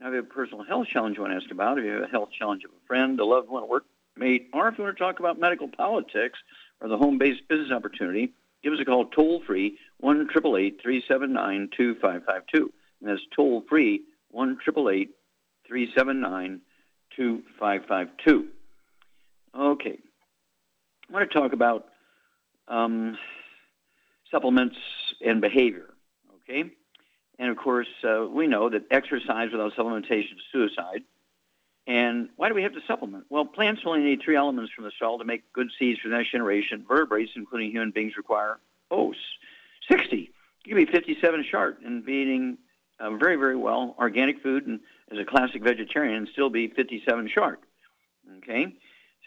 Now, if you have a personal health challenge you want to ask about, if you have a health challenge of a friend, a loved one, a workmate, or if you want to talk about medical politics or the home-based business opportunity, give us a call toll-free, 1-379-2552. And that's toll-free, 1-379-2552. Okay. I want to talk about um, supplements and behavior. Okay, and of course uh, we know that exercise without supplementation is suicide. And why do we have to supplement? Well, plants only need three elements from the soil to make good seeds for the next generation. Vertebrates, including human beings, require oh, 60. You can be 57 short and be eating uh, very, very well organic food and as a classic vegetarian and still be 57 short. Okay,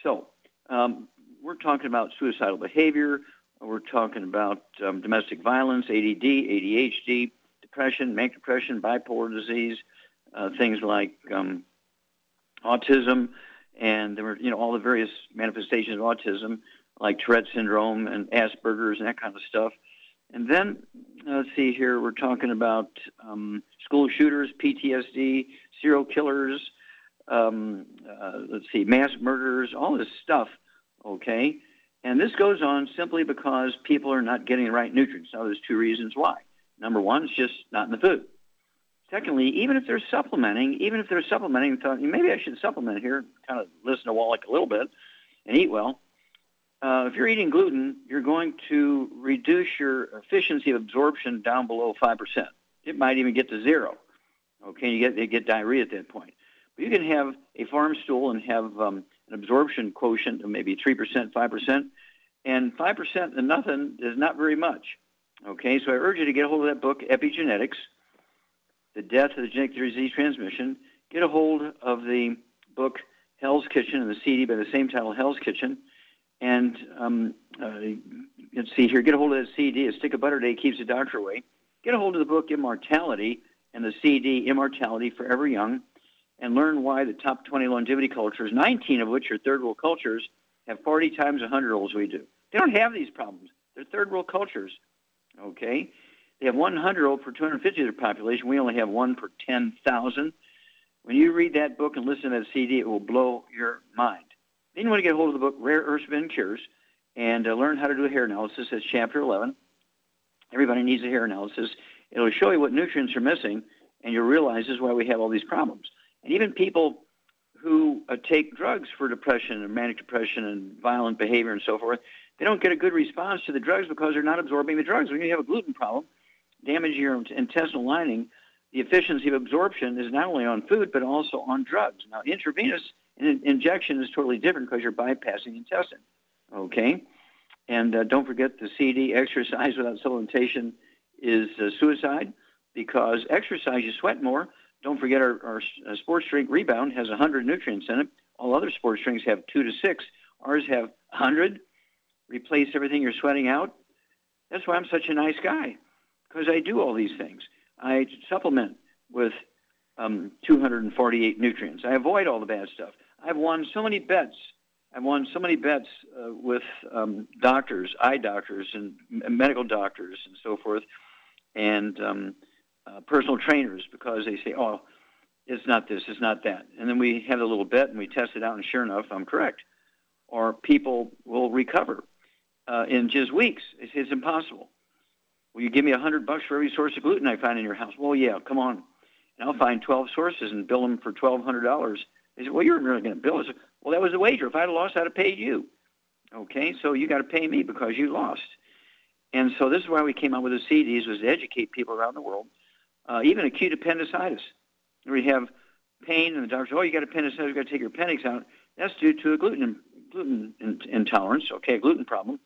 so um, we're talking about suicidal behavior. We're talking about um, domestic violence, ADD, ADHD, depression, manic depression, bipolar disease, uh, things like um, autism, and there were you know all the various manifestations of autism, like Tourette syndrome and Asperger's and that kind of stuff. And then uh, let's see here, we're talking about um, school shooters, PTSD, serial killers. Um, uh, let's see, mass murderers, all this stuff okay? And this goes on simply because people are not getting the right nutrients. Now, there's two reasons why. Number one, it's just not in the food. Secondly, even if they're supplementing, even if they're supplementing, thought, maybe I should supplement here, kind of listen to Wallach a little bit and eat well. Uh, if you're eating gluten, you're going to reduce your efficiency of absorption down below 5%. It might even get to zero. Okay, you get, get diarrhea at that point. But you can have a farm stool and have um, an absorption quotient of maybe 3%, 5%, and 5% and nothing is not very much. Okay, so I urge you to get a hold of that book, Epigenetics, The Death of the Genetic Disease Transmission. Get a hold of the book, Hell's Kitchen, and the CD by the same title, Hell's Kitchen. And um, uh, let's see here, get a hold of that CD, A Stick of Butter Day Keeps the Doctor Away. Get a hold of the book, Immortality, and the CD, Immortality Forever Young and learn why the top 20 longevity cultures, 19 of which are third world cultures, have 40 times 100 olds we do. They don't have these problems. They're third world cultures. Okay? They have 100 old per 250 of their population. We only have one per 10,000. When you read that book and listen to that CD, it will blow your mind. Then you want to get a hold of the book Rare Earths Forbidden Cures and uh, learn how to do a hair analysis. That's chapter 11. Everybody needs a hair analysis. It'll show you what nutrients are missing, and you'll realize this is why we have all these problems. And even people who uh, take drugs for depression and manic depression and violent behavior and so forth, they don't get a good response to the drugs because they're not absorbing the drugs. When you have a gluten problem, damage your intestinal lining, the efficiency of absorption is not only on food but also on drugs. Now, intravenous injection is totally different because you're bypassing the intestine. Okay, and uh, don't forget the CD exercise without supplementation is uh, suicide because exercise you sweat more don't forget our, our uh, sports drink rebound has 100 nutrients in it. All other sports drinks have two to six. Ours have 100. Replace everything you're sweating out. That's why I'm such a nice guy, because I do all these things. I supplement with um, 248 nutrients. I avoid all the bad stuff. I've won so many bets. I've won so many bets uh, with um, doctors, eye doctors, and medical doctors, and so forth. And um, uh, personal trainers because they say, oh, it's not this, it's not that. And then we have a little bet and we test it out, and sure enough, I'm correct. Or people will recover uh, in just weeks. It's, it's impossible. Will you give me a hundred bucks for every source of gluten I find in your house? Well, yeah, come on. and I'll find 12 sources and bill them for $1,200. They said, well, you're really going to bill us. Well, that was the wager. If I'd have lost, I'd have paid you. Okay, so you got to pay me because you lost. And so this is why we came out with the CDs was to educate people around the world, uh, even acute appendicitis. Where you have pain, and the doctor says, "Oh, you got appendicitis. You got to take your appendix out." That's due to a gluten gluten intolerance. Okay, a gluten problem.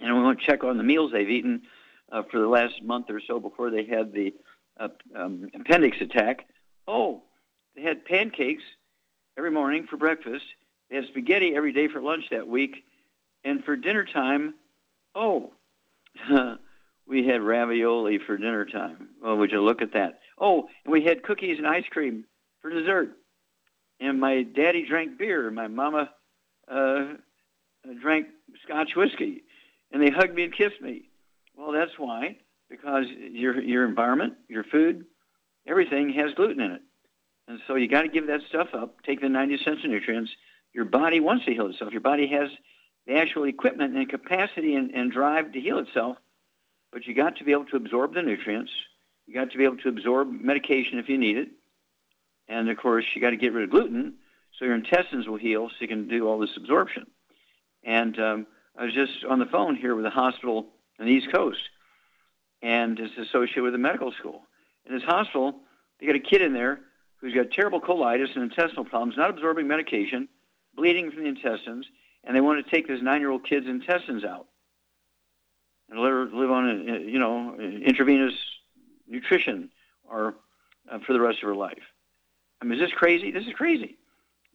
And we want to check on the meals they've eaten uh, for the last month or so before they had the uh, um, appendix attack. Oh, they had pancakes every morning for breakfast. They had spaghetti every day for lunch that week, and for dinner time, oh, we had ravioli for dinner time. Well, would you look at that? Oh, and we had cookies and ice cream for dessert. And my daddy drank beer. My mama uh, drank Scotch whiskey, and they hugged me and kissed me. Well, that's why, because your your environment, your food, everything has gluten in it, and so you got to give that stuff up. Take the 90 cents of nutrients. Your body wants to heal itself. Your body has the actual equipment and capacity and, and drive to heal itself, but you got to be able to absorb the nutrients. You got to be able to absorb medication if you need it, and of course you got to get rid of gluten so your intestines will heal, so you can do all this absorption. And um, I was just on the phone here with a hospital on the East Coast, and it's associated with a medical school. In this hospital, they got a kid in there who's got terrible colitis and intestinal problems, not absorbing medication, bleeding from the intestines, and they want to take this nine-year-old kid's intestines out and let her live on, a, you know, intravenous nutrition or uh, for the rest of her life. I mean, is this crazy? This is crazy.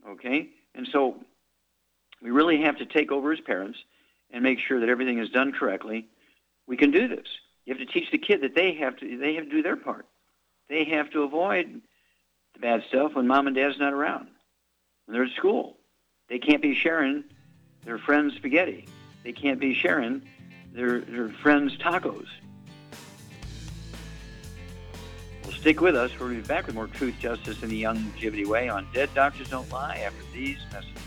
Okay, and so we really have to take over as parents and make sure that everything is done correctly. We can do this. You have to teach the kid that they have to they have to do their part. They have to avoid the bad stuff when mom and dad's not around. When they're at school, they can't be sharing their friends' spaghetti. They can't be sharing their, their friends' tacos. Well, stick with us. We'll be back with more Truth, Justice, and the young Longevity Way on Dead Doctors Don't Lie after these messages.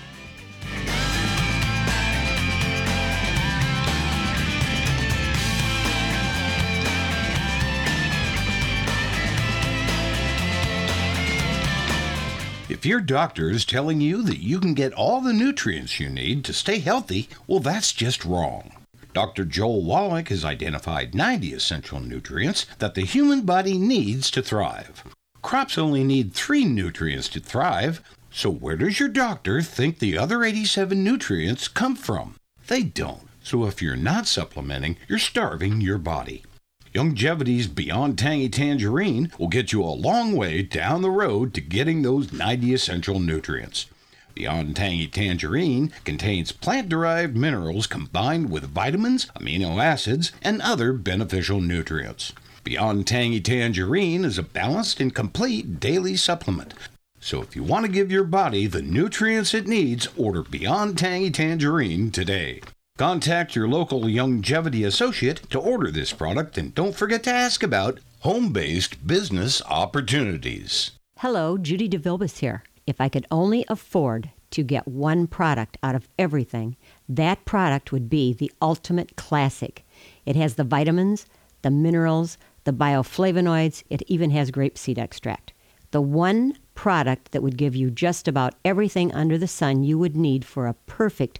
If your doctor is telling you that you can get all the nutrients you need to stay healthy, well, that's just wrong. Dr. Joel Wallach has identified 90 essential nutrients that the human body needs to thrive. Crops only need three nutrients to thrive, so where does your doctor think the other 87 nutrients come from? They don't. So if you're not supplementing, you're starving your body. Youngevity's Beyond Tangy Tangerine will get you a long way down the road to getting those 90 essential nutrients. Beyond Tangy Tangerine contains plant derived minerals combined with vitamins, amino acids, and other beneficial nutrients. Beyond Tangy Tangerine is a balanced and complete daily supplement. So if you want to give your body the nutrients it needs, order Beyond Tangy Tangerine today. Contact your local Youngevity associate to order this product and don't forget to ask about home based business opportunities. Hello, Judy DeVilbus here. If I could only afford to get one product out of everything, that product would be the Ultimate Classic. It has the vitamins, the minerals, the bioflavonoids, it even has grapeseed extract. The one product that would give you just about everything under the sun you would need for a perfect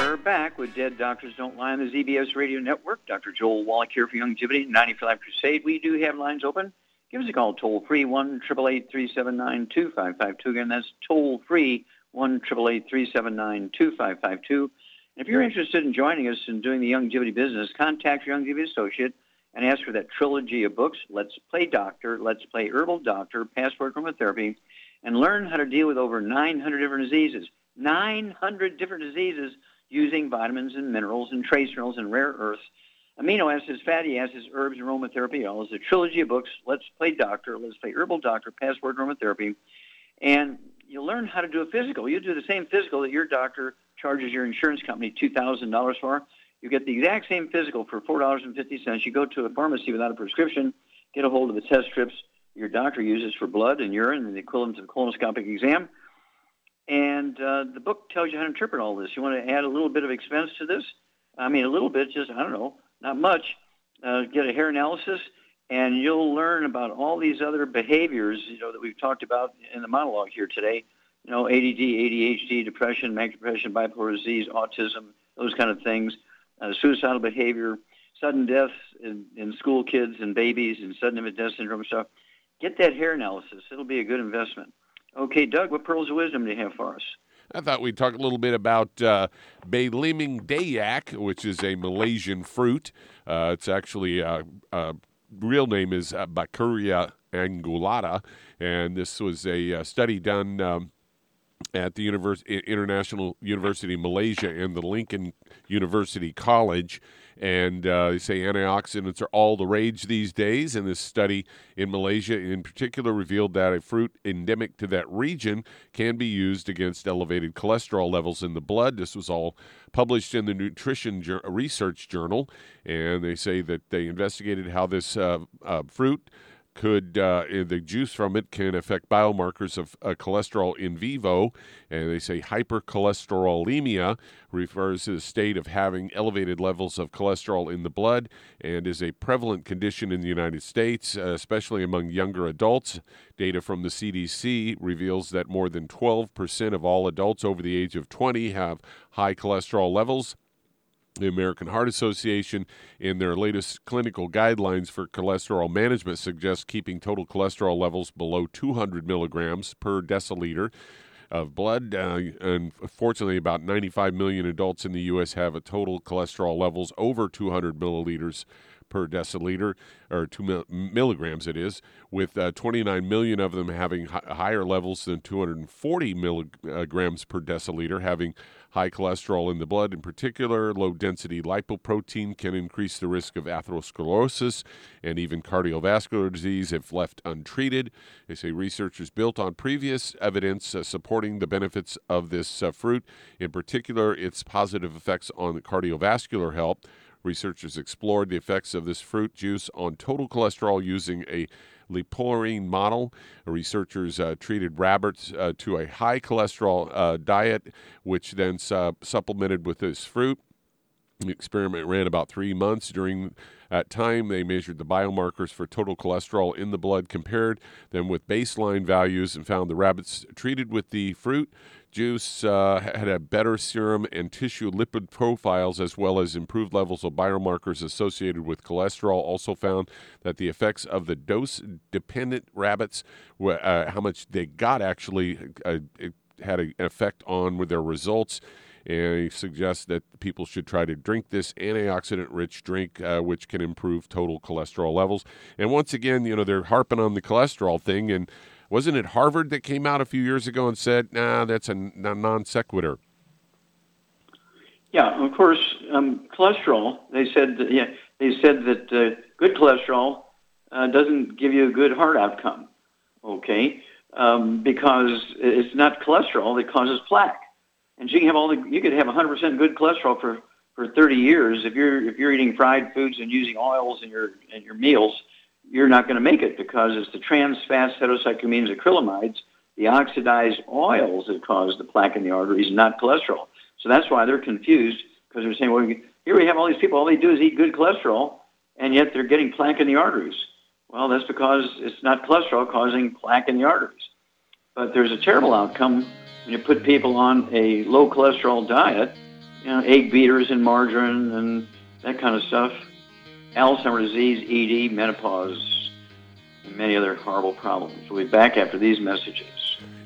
back with Dead Doctors Don't Lie on the ZBS Radio Network. Dr. Joel Wallach here for Youngevity, 90 for Life Crusade. We do have lines open. Give us a call toll free, 1 379 2552. Again, that's toll free, 1 379 2552. If you're interested in joining us in doing the Youngevity business, contact your Youngevity associate and ask for that trilogy of books, Let's Play Doctor, Let's Play Herbal Doctor, Passport Aromatherapy, and learn how to deal with over 900 different diseases. 900 different diseases using vitamins and minerals and trace minerals and rare earths, amino acids, fatty acids, herbs, aromatherapy. All is a trilogy of books. Let's play doctor. Let's play herbal doctor. Passport aromatherapy, and you'll learn how to do a physical. You do the same physical that your doctor charges your insurance company two thousand dollars for. You get the exact same physical for four dollars and fifty cents. You go to a pharmacy without a prescription, get a hold of the test strips your doctor uses for blood and urine and the equivalent of a colonoscopic exam and uh, the book tells you how to interpret all this. You want to add a little bit of expense to this? I mean, a little bit, just, I don't know, not much. Uh, get a hair analysis, and you'll learn about all these other behaviors, you know, that we've talked about in the monologue here today. You know, ADD, ADHD, depression, manic depression, bipolar disease, autism, those kind of things, uh, suicidal behavior, sudden deaths in, in school kids and babies, and sudden infant death syndrome stuff. Get that hair analysis. It'll be a good investment. Okay, Doug, what pearls of wisdom do you have for us? I thought we'd talk a little bit about uh, Belimbing Dayak, which is a Malaysian fruit. Uh, it's actually uh, uh real name is uh, Baccaurea angulata, and this was a uh, study done. Um, at the Univers- International University of Malaysia and the Lincoln University College, and uh, they say antioxidants are all the rage these days. And this study in Malaysia, in particular, revealed that a fruit endemic to that region can be used against elevated cholesterol levels in the blood. This was all published in the Nutrition Research Journal. And they say that they investigated how this uh, uh, fruit could uh, the juice from it can affect biomarkers of uh, cholesterol in vivo, and they say hypercholesterolemia refers to the state of having elevated levels of cholesterol in the blood and is a prevalent condition in the United States, uh, especially among younger adults. Data from the CDC reveals that more than 12% of all adults over the age of 20 have high cholesterol levels. The American Heart Association, in their latest clinical guidelines for cholesterol management, suggests keeping total cholesterol levels below 200 milligrams per deciliter of blood. Uh, and fortunately, about 95 million adults in the U.S. have a total cholesterol levels over 200 milliliters per deciliter, or two mil- milligrams it is, with uh, 29 million of them having higher levels than 240 milligrams per deciliter, having high cholesterol in the blood. In particular, low density lipoprotein can increase the risk of atherosclerosis and even cardiovascular disease if left untreated. They say researchers built on previous evidence uh, supporting the benefits of this uh, fruit, in particular, its positive effects on cardiovascular health. Researchers explored the effects of this fruit juice on total cholesterol using a Lipoirin model. Researchers uh, treated rabbits uh, to a high cholesterol uh, diet, which then supplemented with this fruit. The experiment ran about three months. During that time, they measured the biomarkers for total cholesterol in the blood, compared them with baseline values, and found the rabbits treated with the fruit juice uh, had a better serum and tissue lipid profiles as well as improved levels of biomarkers associated with cholesterol. Also found that the effects of the dose dependent rabbits, uh, how much they got actually, uh, had an effect on with their results and he suggests that people should try to drink this antioxidant rich drink, uh, which can improve total cholesterol levels. And once again, you know, they're harping on the cholesterol thing. And wasn't it Harvard that came out a few years ago and said, nah, that's a non sequitur? Yeah, of course, um, cholesterol. They said, that, yeah, they said that uh, good cholesterol uh, doesn't give you a good heart outcome. Okay, um, because it's not cholesterol that causes plaque and you can have all the you could have 100% good cholesterol for for 30 years. If you're if you're eating fried foods and using oils in your in your meals you're not going to make it because it's the trans fat heterocyclic amines acrylamides the oxidized oils that cause the plaque in the arteries not cholesterol. So that's why they're confused because they're saying well here we have all these people all they do is eat good cholesterol and yet they're getting plaque in the arteries. Well that's because it's not cholesterol causing plaque in the arteries. But there's a terrible outcome when you put people on a low cholesterol diet, you know, egg beaters and margarine and that kind of stuff. Alzheimer's disease, ED, menopause, and many other horrible problems. We'll be back after these messages.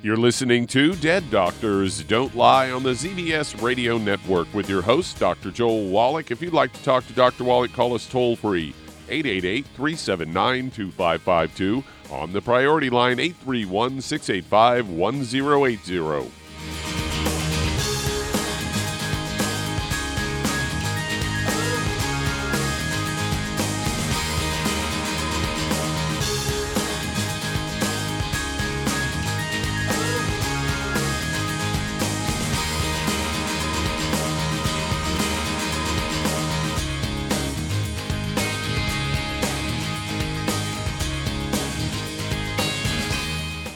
You're listening to Dead Doctors Don't Lie on the ZBS Radio Network with your host, Dr. Joel Wallach. If you'd like to talk to Dr. Wallach, call us toll free 888 379 2552 on the priority line 831 685 1080.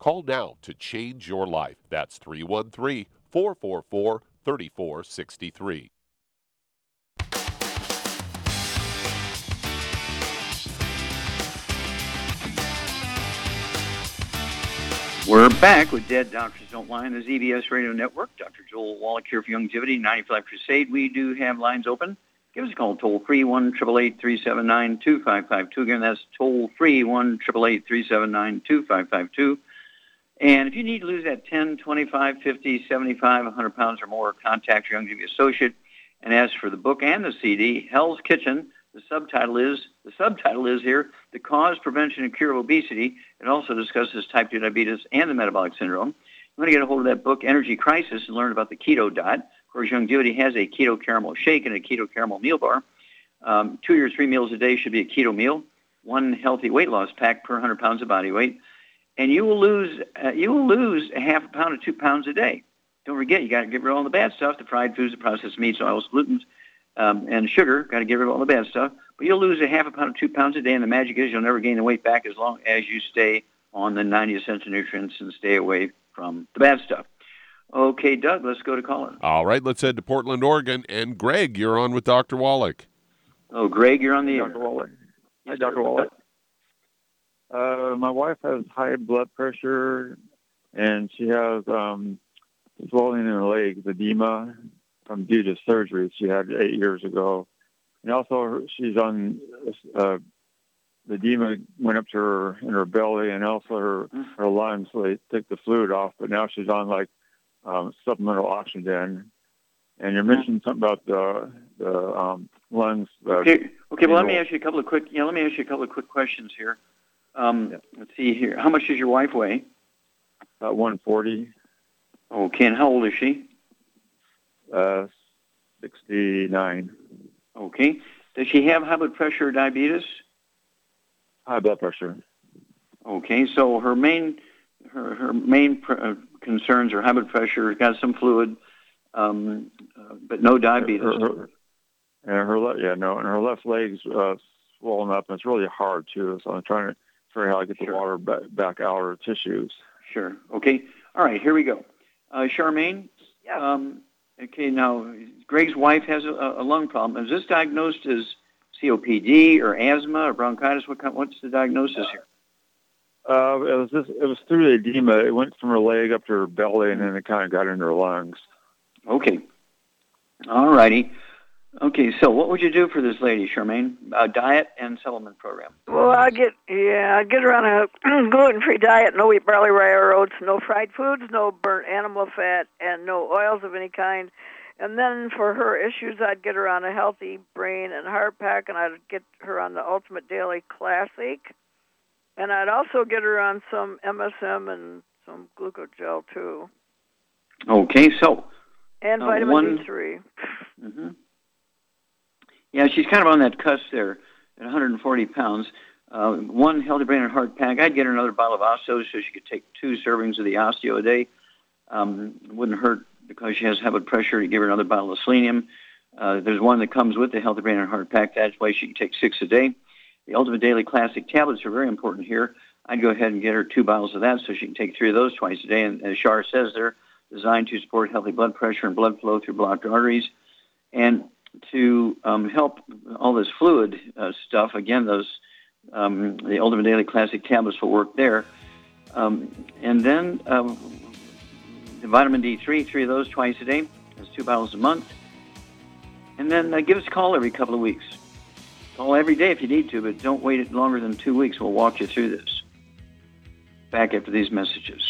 Call now to change your life. That's 313 444 3463. We're back with Dead Doctors Don't Lie on the ZBS Radio Network. Dr. Joel Wallach here for Youngevity, 95 Crusade. We do have lines open. Give us a call toll free, 1 379 2552 Again, that's toll free, 1 379 2552 And if you need to lose that 10, 25, 50, 75, 100 pounds or more, contact your Youngevity associate and ask for the book and the CD, Hell's Kitchen, the subtitle is the subtitle is here the cause, prevention, and cure of obesity. It also discusses type 2 diabetes and the metabolic syndrome. You want to get a hold of that book, Energy Crisis, and learn about the keto diet. Of course, Youngevity has a keto caramel shake and a keto caramel meal bar. Um, two or three meals a day should be a keto meal. One healthy weight loss pack per 100 pounds of body weight, and you will lose uh, you will lose a half a pound or two pounds a day. Don't forget, you got to get rid of all the bad stuff: the fried foods, the processed meats, oils, glutens, um, and sugar. Got to get rid of all the bad stuff. But you'll lose a half a pound or two pounds a day, and the magic is you'll never gain the weight back as long as you stay on the 90 essential nutrients and stay away from the bad stuff. Okay, Doug, let's go to caller. All right, let's head to Portland, Oregon. And Greg, you're on with Dr. Wallach. Oh, Greg, you're on the Dr. air. Wallach. Hi, Dr. sir. Wallach. Uh, my wife has high blood pressure, and she has um, swelling in her legs, edema, from due to surgery she had eight years ago. And also, she's on uh, the edema went up to her in her belly, and also her her lungs. So they took the fluid off, but now she's on like um, supplemental oxygen. And you mentioned something about the the um, lungs. Uh, Okay, okay. Well, let me ask you a couple of quick. Yeah, let me ask you a couple of quick questions here. Um, Let's see here. How much does your wife weigh? About 140, Okay, and how old is she? uh, 69. Okay. Does she have high blood pressure or diabetes? High blood pressure. Okay, so her main her her main pr- uh, concerns are high blood pressure, got some fluid, um, uh, but no diabetes. Her, her, and her le- yeah no, and her left leg's uh, swollen up, and it's really hard too. So I'm trying to figure out how to get the Sure. water back, back out of tissues. Sure. Okay. All right. Here we go. Uh, Charmaine. Um, okay. Now, Greg's wife has a, a lung problem. Is this diagnosed as COPD or asthma or bronchitis? What kind, what's the diagnosis here? Uh, it was just it was through the edema. It went from her leg up to her belly, and then it kind of got into her lungs. Okay. All righty. Okay. So, what would you do for this lady, Charmaine? Uh, diet and supplement program. Well, I get yeah, I get her on a gluten-free diet, no wheat, barley, rye, or oats, no fried foods, no burnt animal fat, and no oils of any kind. And then for her issues, I'd get her on a healthy brain and heart pack, and I'd get her on the Ultimate Daily Classic, and I'd also get her on some MSM and some glucogel too, Okay. So. and Uh, vitamin one- D3. hmm Yeah, she's kind of on that cusp there at 140 pounds. Uh, one healthy brain and heart pack. I'd get her another bottle of Osteo so she could take two servings of the Osteo a day. Um, wouldn't hurt because she has high blood pressure to give her another bottle of selenium. Uh, there's one that comes with the healthy brain and heart pack. That way she can take six a day. The Ultimate Daily Classic tablets are very important here. I'd go ahead and get her two bottles of that so she can take three of those twice a day. And as Shar says, they're designed to support healthy blood pressure and blood flow through blocked arteries. And to um, help all this fluid uh, stuff, again, those um, the Ultimate Daily Classic tablets will work there. Um, and then um, the vitamin D3, three of those twice a day. That's two bottles a month. And then uh, give us a call every couple of weeks. Call every day if you need to, but don't wait it longer than two weeks. We'll walk you through this. Back after these messages.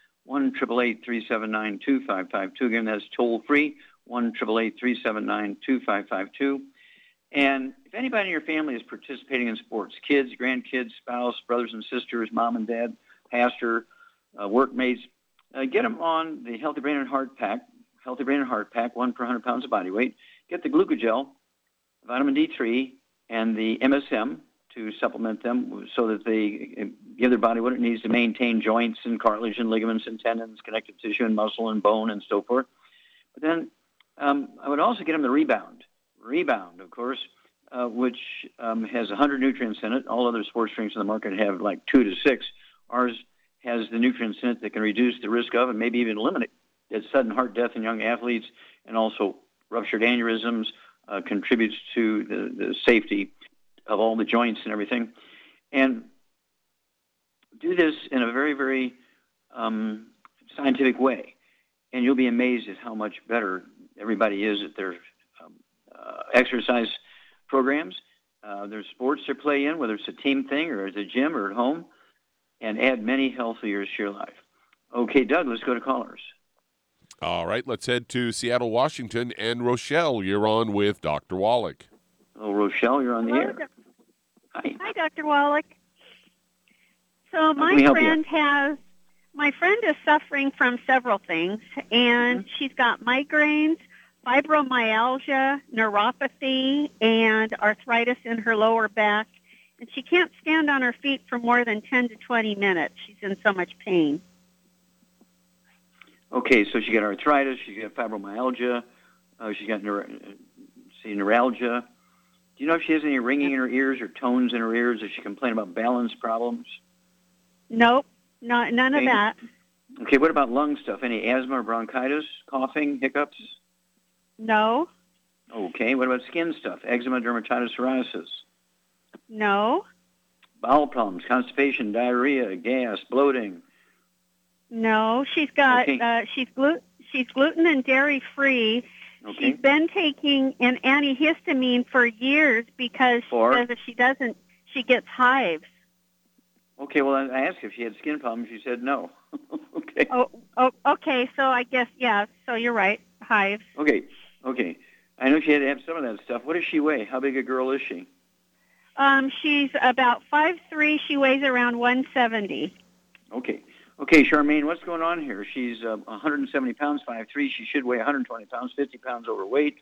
1 379 2552. Again, that's toll free, 1 379 2552. And if anybody in your family is participating in sports, kids, grandkids, spouse, brothers and sisters, mom and dad, pastor, uh, workmates, uh, get them on the Healthy Brain and Heart Pack, Healthy Brain and Heart Pack, one per 100 pounds of body weight. Get the glucogel, vitamin D3, and the MSM to supplement them so that they give their body what it needs to maintain joints and cartilage and ligaments and tendons, connective tissue and muscle and bone and so forth. But then um, I would also get them the rebound. Rebound, of course, uh, which um, has 100 nutrients in it. All other sports drinks in the market have like two to six. Ours has the nutrients in it that can reduce the risk of and maybe even eliminate sudden heart death in young athletes and also ruptured aneurysms, uh, contributes to the, the safety of all the joints and everything. And do this in a very, very um, scientific way. And you'll be amazed at how much better everybody is at their um, uh, exercise programs, uh, their sports they play in, whether it's a team thing or at the gym or at home, and add many healthy years to your life. Okay, Doug, let's go to callers. All right, let's head to Seattle, Washington. And Rochelle, you're on with Dr. Wallach. Oh, Rochelle, you're on the air. Hi. Hi, Dr. Wallach. So my we help you? friend has my friend is suffering from several things, and Mm-hmm. she's got migraines, fibromyalgia, neuropathy, and arthritis in her lower back. And she can't stand on her feet for more than 10 to 20 minutes. She's in so much pain. Okay, so she got arthritis, she got fibromyalgia, uh, she's got neuro- uh, see neuralgia. Do you know if she has any ringing in her ears or tones in her ears? Does she complain about balance problems? Nope, no, none Okay. of that. Okay, what about lung stuff? Any asthma or bronchitis, coughing, hiccups? No, Okay, what about skin stuff? Eczema, dermatitis, psoriasis? no, Bowel problems, constipation, diarrhea, gas, bloating. no. She's got Okay. uh, she's glu- she's gluten and dairy free. Okay. She's been taking an antihistamine for years because For? she says if she doesn't, she gets hives. Okay, well, I I asked if she had skin problems. She said no. okay. Oh, oh, okay. So I guess yeah. So you're right, hives. Okay, okay. I know she had to have some of that stuff. What does she weigh? How big a girl is she? Um, she's about five three. She weighs around one seventy. Okay. Okay, Charmaine, what's going on here? She's uh, 170 pounds, 5'3". She should weigh 120 pounds, 50 pounds overweight.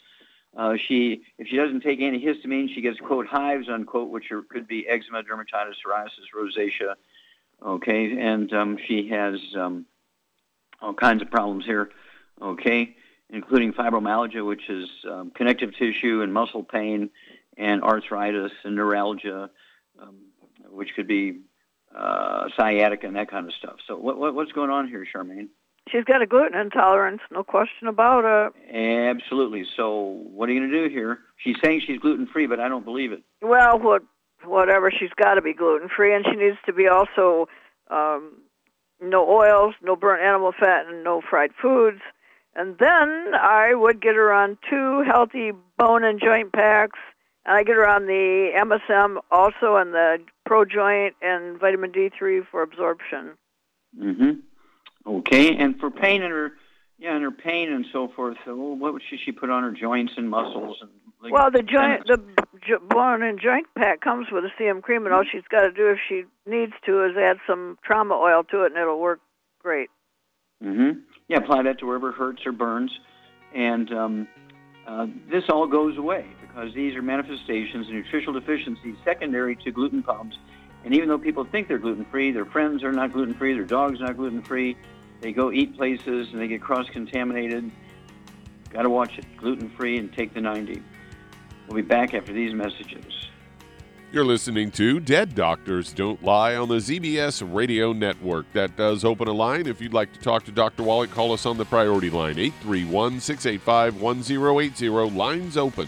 Uh, she, if she doesn't take antihistamine, she gets quote hives unquote, which are, could be eczema, dermatitis, psoriasis, rosacea. Okay, and um, she has um, all kinds of problems here. Okay, including fibromyalgia, which is um, connective tissue and muscle pain, and arthritis and neuralgia, um, which could be uh, sciatica and that kind of stuff. So what, what, what's going on here, Charmaine? She's got a gluten intolerance, no question about it. Absolutely. So what are you going to do here? She's saying she's gluten free, but I don't believe it. Well, what whatever, she's got to be gluten free, and she needs to be also um, no oils, no burnt animal fat, and no fried foods. And then I would get her on two healthy bone and joint packs and I get her on the MSM also and the Pro Joint and vitamin D3 for absorption. Mhm. Okay, and for pain in her, yeah, and her pain and so forth. So what should she put on her joints and muscles and? Like, well, the joint, the jo- bone and joint pack comes with a CM cream, and all she's got to do if she needs to is add some trauma oil to it, and it'll work great. Mhm. Yeah, apply that to wherever it hurts or burns, and um, uh, this all goes away these are manifestations of nutritional deficiencies secondary to gluten problems. And even though people think they're gluten free, their friends are not gluten free, their dog's are not gluten free, they go eat places and they get cross contaminated. Got to watch it. Gluten free and take the 90. We'll be back after these messages. You're listening to Dead Doctors Don't Lie on the ZBS Radio Network. That does open a line. If you'd like to talk to Dr. Wallach, call us on the priority line 831 685 1080. Lines open.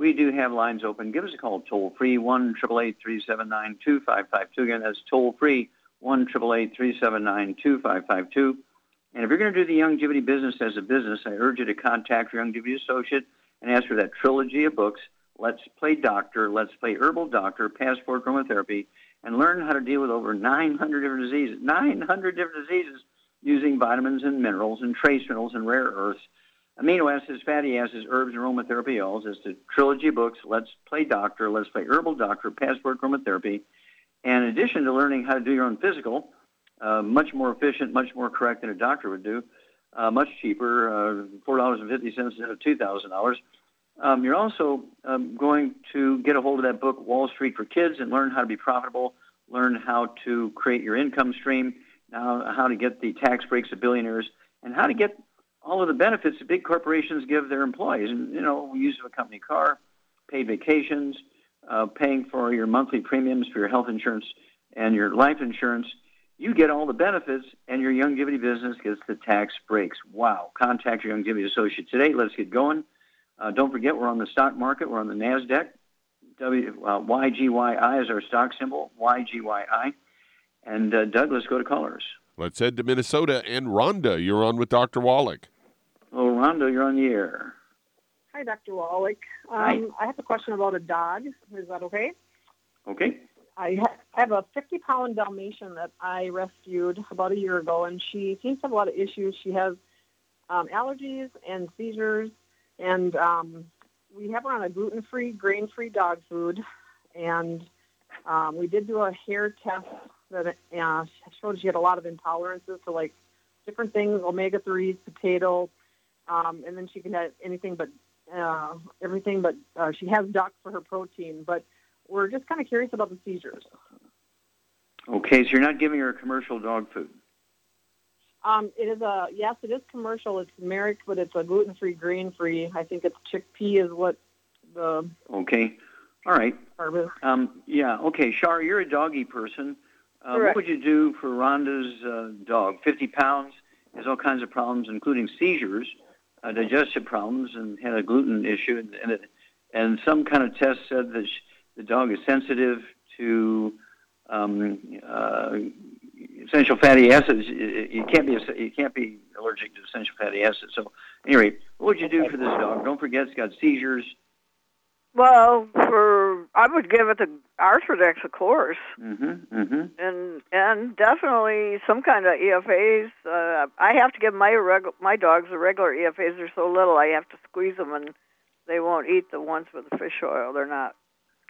We do have lines open. Give us a call toll free, 1 379 2552. Again, that's toll free, 1 379 2552. And if you're going to do the Youngevity business as a business, I urge you to contact your Youngevity associate and ask for that trilogy of books, Let's Play Doctor, Let's Play Herbal Doctor, Passport Aromatherapy, and learn how to deal with over 900 different diseases. 900 different diseases using vitamins and minerals and trace minerals and rare earths, amino acids, fatty acids, herbs, and aromatherapy oils. It's the trilogy books, Let's Play Doctor, Let's Play Herbal Doctor, Passport Aromatherapy. And in addition to learning how to do your own physical, uh, much more efficient, much more correct than a doctor would do, uh, much cheaper, uh, four dollars and fifty cents instead of two thousand dollars. Um, you're also um, going to get a hold of that book, Wall Street for Kids, and learn how to be profitable, learn how to create your income stream, now how to get the tax breaks of billionaires, and how to get all of the benefits that big corporations give their employees. And you know, use of a company car, paid vacations, uh, paying for your monthly premiums for your health insurance and your life insurance. You get all the benefits, and your Youngevity business gets the tax breaks. Wow! Contact your Youngevity associate today. Let's get going. Uh, don't forget, we're on the stock market. We're on the Nasdaq. W, uh, YGYI is our stock symbol. YGYI. And uh, Doug, let's go to callers. Let's head to Minnesota. And Rhonda, you're on with Dr. Wallach. Oh, Rhonda, you're on the air. Hi, Dr. Wallach. Um, Hi. I have a question about a dog. Is that okay? Okay. I ha- have a 50 pound Dalmatian that I rescued about a year ago, and she seems to have a lot of issues. She has um, allergies and seizures, and um, we have her on a gluten free, grain free dog food. And um, we did do a hair test that uh, showed she had a lot of intolerances to like different things, omega 3s, potato, um, and then she can have anything but uh, everything but uh, she has duck for her protein. But we're just kind of curious about the seizures. Okay, so you're not giving her commercial dog food. Um, it is a yes, it is commercial. It's Merrick, but it's a gluten free, grain free. I think it's chickpea is what the Okay. All right. Um, yeah. Okay, Shar, you're a doggy person. Uh, what would you do for Rhonda's uh, dog? 50 pounds, has all kinds of problems, including seizures, uh, digestive problems, and had a gluten issue. And, and, it, and some kind of test said that sh the dog is sensitive to um, uh, essential fatty acids. You can't be you can't be allergic to essential fatty acids. So, anyway, what would you do for this dog? Don't forget, it's got seizures. Well, for I would give it the Arthrodex, of course, Mm-hmm. Mm-hmm. and and definitely some kind of EFAs. Uh, I have to give my reg- my dogs the regular EFAs. They're so little, I have to squeeze them, and they won't eat the ones with the fish oil. They're not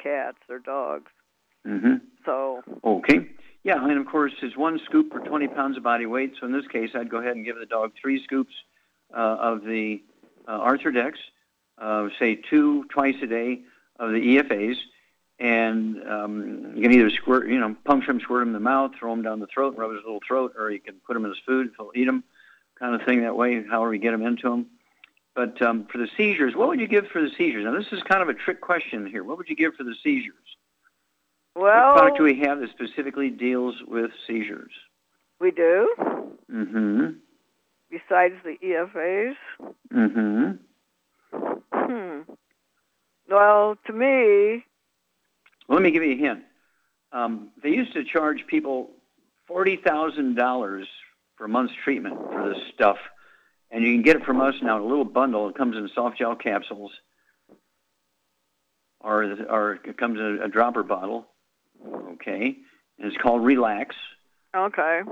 cats; they're dogs. Mm-hmm. So Okay. Yeah, and of course, it's one scoop per 20 pounds of body weight. So in this case, I'd go ahead and give the dog three scoops uh, of the uh, Arthrodex, uh, say two twice a day of the EFAs, and um, you can either squirt, you know, puncture them, squirt them in the mouth, throw them down the throat, rub his little throat, or you can put them in his food, he'll eat them, kind of thing that way, however you get them into him. But um, for the seizures, what would you give for the seizures? Now, this is kind of a trick question here. What would you give for the seizures? well, what product do we have that specifically deals with seizures? we do. Mm-hmm. Besides the EFAs, Mm-hmm. hmm. Well, to me, Well, let me give you a hint. Um, they used to charge people forty thousand dollars for a month's treatment for this stuff, and you can get it from us now in a little bundle. It comes in soft gel capsules, or or it comes in a, a dropper bottle. Okay, and it's called Relax. okay,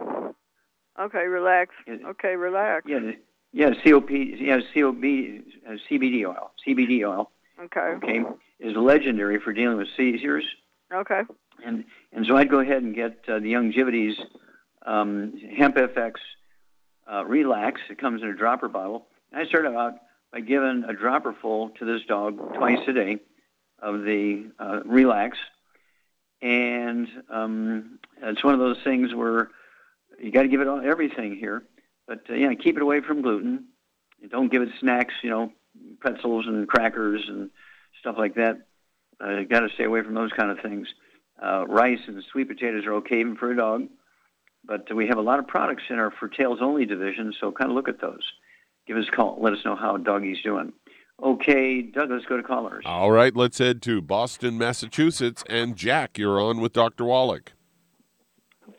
okay, relax. Okay, relax. Yeah, yeah, COP, yeah, COB, uh, CBD oil, CBD oil. Okay, Okay, is legendary for dealing with seizures. okay, And and so I'd go ahead and get uh, the Youngevity's um, Hemp FX uh, Relax. It comes in a dropper bottle. And I started out by giving a dropper full to this dog twice a day of the uh, Relax. And um, it's one of those things where you got to give it all, everything here. But uh, yeah, keep it away from gluten. Don't give it snacks, you know, pretzels and crackers and stuff like that. Uh, you got to stay away from those kind of things. Uh, rice and sweet potatoes are okay even for a dog, but we have a lot of products in our for tails only division, so kind of look at those. Give us a call. Let us know how doggy's doing. Okay, Doug, let's go to callers. All right, let's head to Boston, Massachusetts. And Jack, you're on with Dr. Wallach.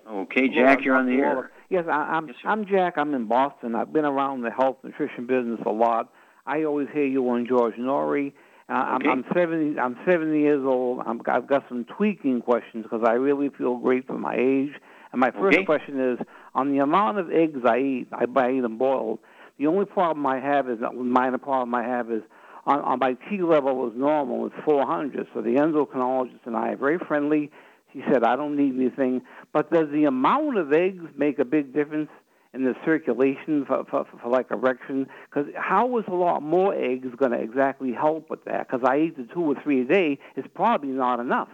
Okay, Jack, you're on the air. Yes, I, I'm I'm Jack. I'm in Boston. I've been around the health nutrition business a lot. I always hear you on George Noory. Uh, I'm, I'm seventy. I'm seventy years old. I'm, I've got some tweaking questions because I really feel great for my age. And my first Okay. question is on the amount of eggs I eat. I, I eat them boiled. The only problem I have is not minor problem I have is on, on my T level is normal. It's 400. So the endocrinologist and I are very friendly. She said I don't need anything. But does the amount of eggs make a big difference and the circulation for, for, for like erection? Because how is a lot more eggs going to exactly help with that? Because I eat the two or three a day. It's probably not enough.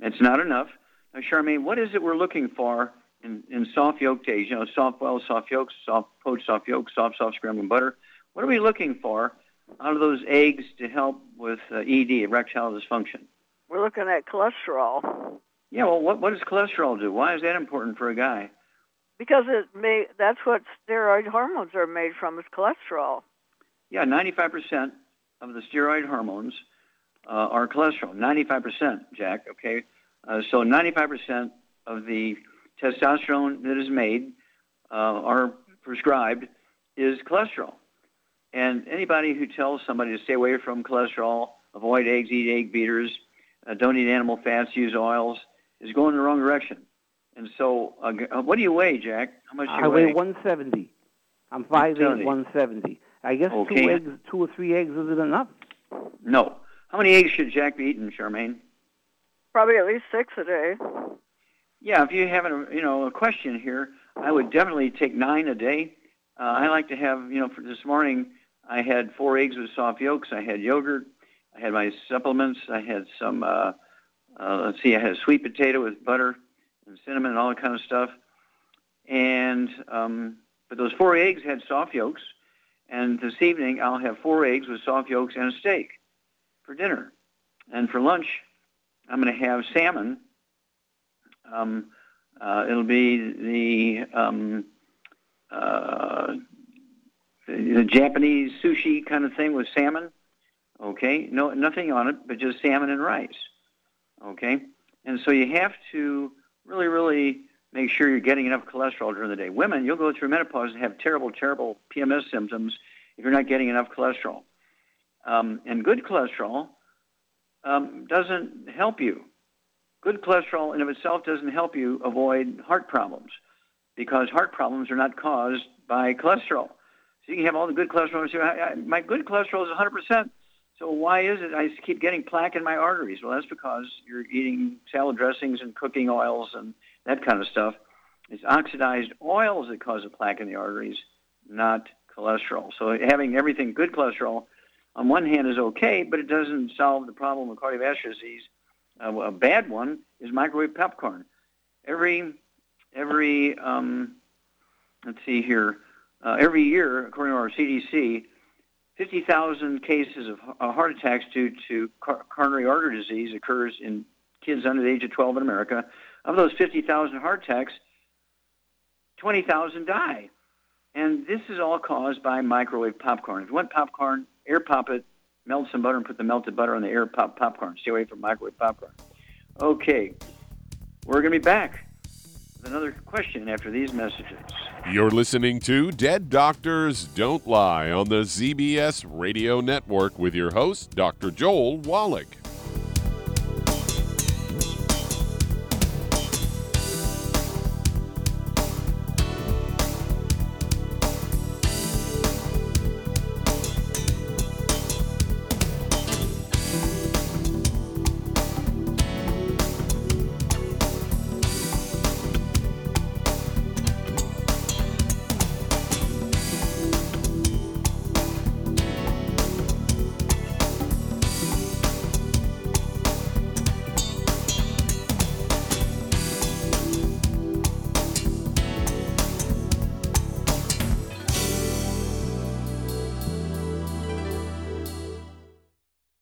It's not enough. Now, Charmaine, what is it we're looking for in, in soft yolk eggs? You know, soft boiled soft yolks, soft poached soft yolks, soft soft scrambled butter. What are we looking for out of those eggs to help with uh, ED, erectile dysfunction? We're looking at cholesterol. Yeah, well, what, what does cholesterol do? Why is that important for a guy? Because it may, that's what steroid hormones are made from is cholesterol. Yeah, 95% of the steroid hormones uh, are cholesterol. 95%, Jack, okay? Uh, so 95% of the testosterone that is made uh, or prescribed is cholesterol. And anybody who tells somebody to stay away from cholesterol, avoid eggs, eat egg beaters, uh, don't eat animal fats, use oils, is going in the wrong direction. And so, uh, uh what do you weigh, Jack? How much do you I weigh? weigh 170. I'm 5'8", 170. 170. I guess Okay. two eggs, two or three eggs isn't enough. No. How many eggs should Jack be eating, Charmaine? Probably at least six a day. Yeah, if you have a you know a question here, I would definitely take nine a day. Uh, I like to have you know for this morning I had four eggs with soft yolks. I had yogurt. I had my supplements. I had some uh, uh, let's see, I had a sweet potato with butter and cinnamon and all that kind of stuff. And um, but those four eggs had soft yolks. And this evening I'll have four eggs with soft yolks and a steak for dinner. And for lunch, I'm going to have salmon. Um, uh, it'll be the um, uh, the Japanese sushi kind of thing with salmon. Okay, no, nothing on it, but just salmon and rice. Okay, and so you have to really, really make sure you're getting enough cholesterol during the day. Women, you'll go through menopause and have terrible, terrible PMS symptoms if you're not getting enough cholesterol. Um, and good cholesterol um, doesn't help you. Good cholesterol in of itself doesn't help you avoid heart problems because heart problems are not caused by cholesterol. So you can have all the good cholesterol. my good cholesterol is 100%. So why is it I keep getting plaque in my arteries? Well, that's because you're eating salad dressings and cooking oils and that kind of stuff. It's oxidized oils that cause the plaque in the arteries, not cholesterol. So having everything good cholesterol on one hand is okay, but it doesn't solve the problem of cardiovascular disease. Uh, a bad one is microwave popcorn. Every every um, let's see here, uh, every year, according to our CDC, 50,000 cases of uh, heart attacks due to coronary artery disease occurs in kids under the age of 12 in America. Of those 50,000 heart attacks, 20,000 die. And this is all caused by microwave popcorn. If you want popcorn, air pop it, melt some butter, and put the melted butter on the air pop popcorn. Stay away from microwave popcorn. Okay, we're going to be back another question after these messages. You're listening to Dead Doctors Don't Lie on the ZBS Radio Network with your host, Dr. Joel Wallach.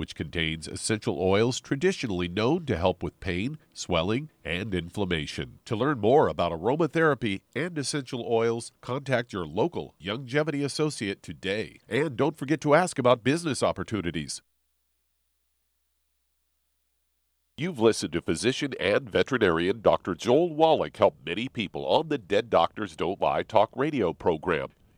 which contains essential oils traditionally known to help with pain, swelling, and inflammation. To learn more about aromatherapy and essential oils, contact your local Youngevity associate today. And don't forget to ask about business opportunities. You've listened to physician and veterinarian Dr. Joel Wallach help many people on the Dead Doctors Don't Lie talk radio program.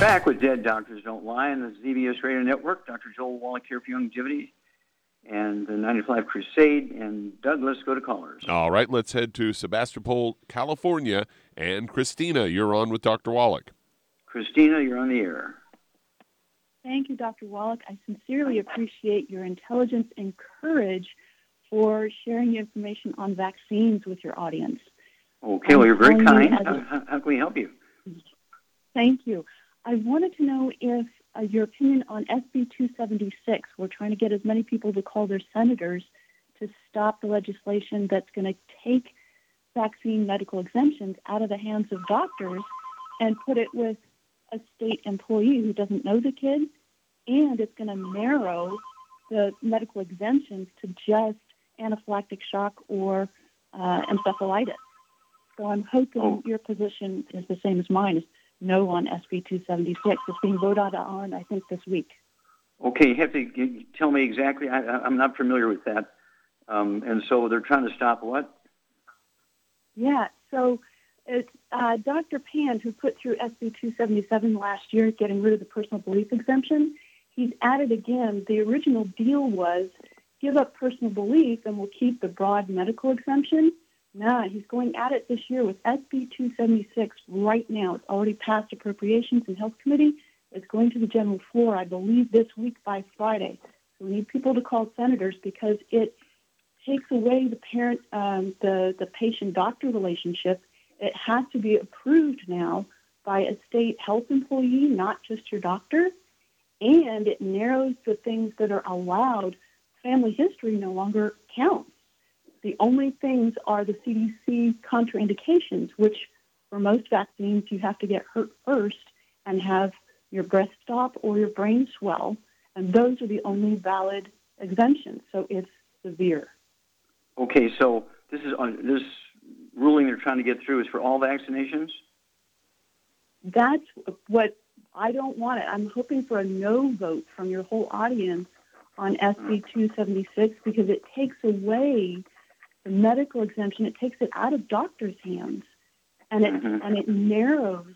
Back with Dead Doctors Don't Lie on the ZBS Radio Network. Dr. Joel Wallach here for Youngevity and the 95 Crusade. And Doug, let's go to callers. All right, let's head to Sebastopol, California. And Christina, you're on with Dr. Wallach. Christina, you're on the air. Thank you, Dr. Wallach. I sincerely appreciate your intelligence and courage for sharing the information on vaccines with your audience. Okay, well, you're very kind. How, how, can we help you? Thank you. I wanted to know if uh, your opinion on SB 276. We're trying to get as many people to call their senators to stop the legislation that's going to take vaccine medical exemptions out of the hands of doctors and put it with a state employee who doesn't know the kid, and it's going to narrow the medical exemptions to just anaphylactic shock or uh, encephalitis. So I'm hoping oh. your position is the same as mine. No on SB 276. It's being voted on, I think, this week. Okay, you have to tell me exactly. I, am not familiar with that. Um, and so they're trying to stop what? Yeah, so it's uh, Dr. Pan, who put through SB 277 last year, getting rid of the personal belief exemption. He's added again. The original deal was give up personal belief and we'll keep the broad medical exemption. No, he's going at it this year with SB 276 right now. It's already passed appropriations and health committee. It's going to the general floor, I believe, this week by Friday. So we need people to call senators because it takes away the parent, um, the the patient doctor relationship. It has to be approved now by a state health employee, not just your doctor, and it narrows the things that are allowed. Family history no longer counts. The only things are the CDC contraindications, which for most vaccines you have to get hurt first and have your breast stop or your brain swell, and those are the only valid exemptions. So it's severe. Okay, so this is on this ruling they're trying to get through is for all vaccinations. That's what I don't want it. I'm hoping for a no vote from your whole audience on SB 276 because it takes away the medical exemption, it takes it out of doctors' hands, and it mm-hmm. and it narrows.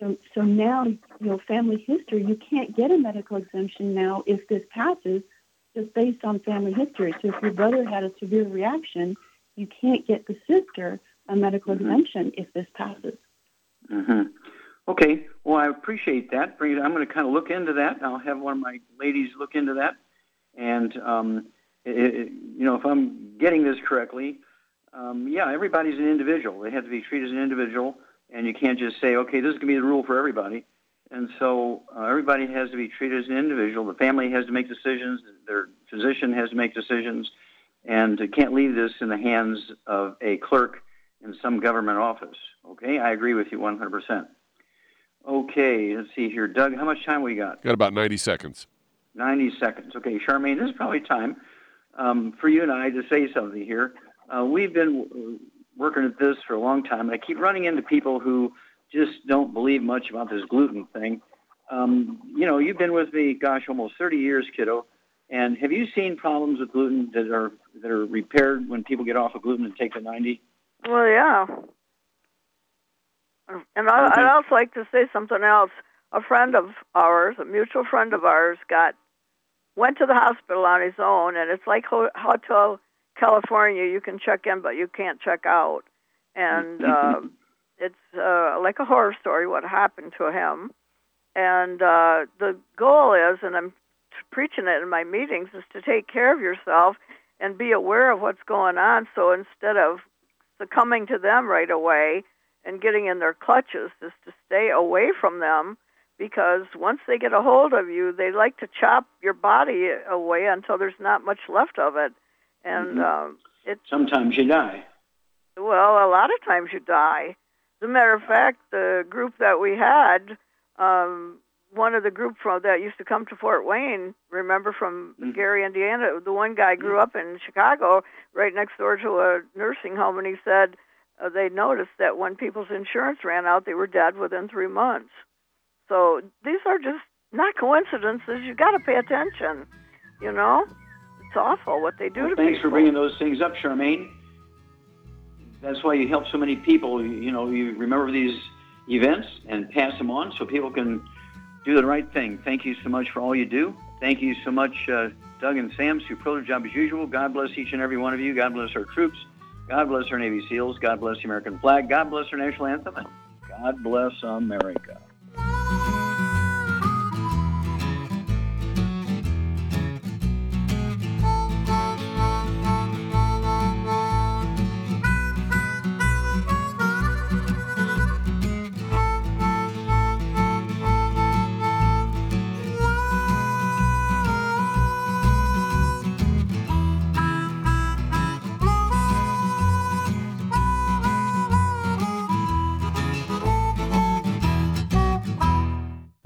So so now you know family history. You can't get a medical exemption now if this passes, just based on family history. So if your brother had a severe reaction, you can't get the sister a medical mm-hmm. exemption if this passes. Mm-hmm. Okay, well, I appreciate that. I'm going to kind of look into that. I'll have one of my ladies look into that. And, um, it, you know, if I'm getting this correctly, um, yeah, everybody's an individual. They have to be treated as an individual, and you can't just say, okay, this is going to be the rule for everybody. And so uh, everybody has to be treated as an individual. The family has to make decisions. Their physician has to make decisions, and uh, can't leave this in the hands of a clerk in some government office. Okay, I agree with you 100%. Okay, let's see here, Doug. How much time we got? Got about 90 seconds. 90 seconds. Okay, Charmaine, this is probably time um, for you and I to say something here. Uh, we've been working at this for a long time, and I keep running into people who just don't believe much about this gluten thing. Um, you know, you've been with me, gosh, almost 30 years, kiddo. And have you seen problems with gluten that are that are repaired when people get off of gluten and take the 90? Well, yeah. And I, I'd also like to say something else. A friend of ours, a mutual friend of ours, got went to the hospital on his own, and it's like Hotel California. You can check in, but you can't check out. And uh, it's uh, like a horror story what happened to him. And uh, the goal is, and I'm preaching it in my meetings, is to take care of yourself and be aware of what's going on. So instead of succumbing to them right away and getting in their clutches, is to stay away from them because once they get a hold of you, they like to chop your body away until there's not much left of it. And Mhm. um, it Sometimes you die. well, a lot of times you die. As a matter of fact, the group that we had, um, one of the group from that used to come to Fort Wayne, remember from Gary, Indiana, the one guy grew up in Chicago, right next door to a nursing home, and he said uh, they noticed that when people's insurance ran out, they were dead within three months. So these are just not coincidences. You've got to pay attention. You know, it's awful what they do to Thanks people. Thanks for bringing those things up, Charmaine. That's why you help so many people. You know, you remember these events and pass them on so people can do the right thing. Thank you so much for all you do. Thank you so much, uh, Doug and Sam. Superlative job as usual. God bless each and every one of you. God bless our troops. God bless our Navy SEALs. God bless the American flag. God bless our national anthem. And God bless America.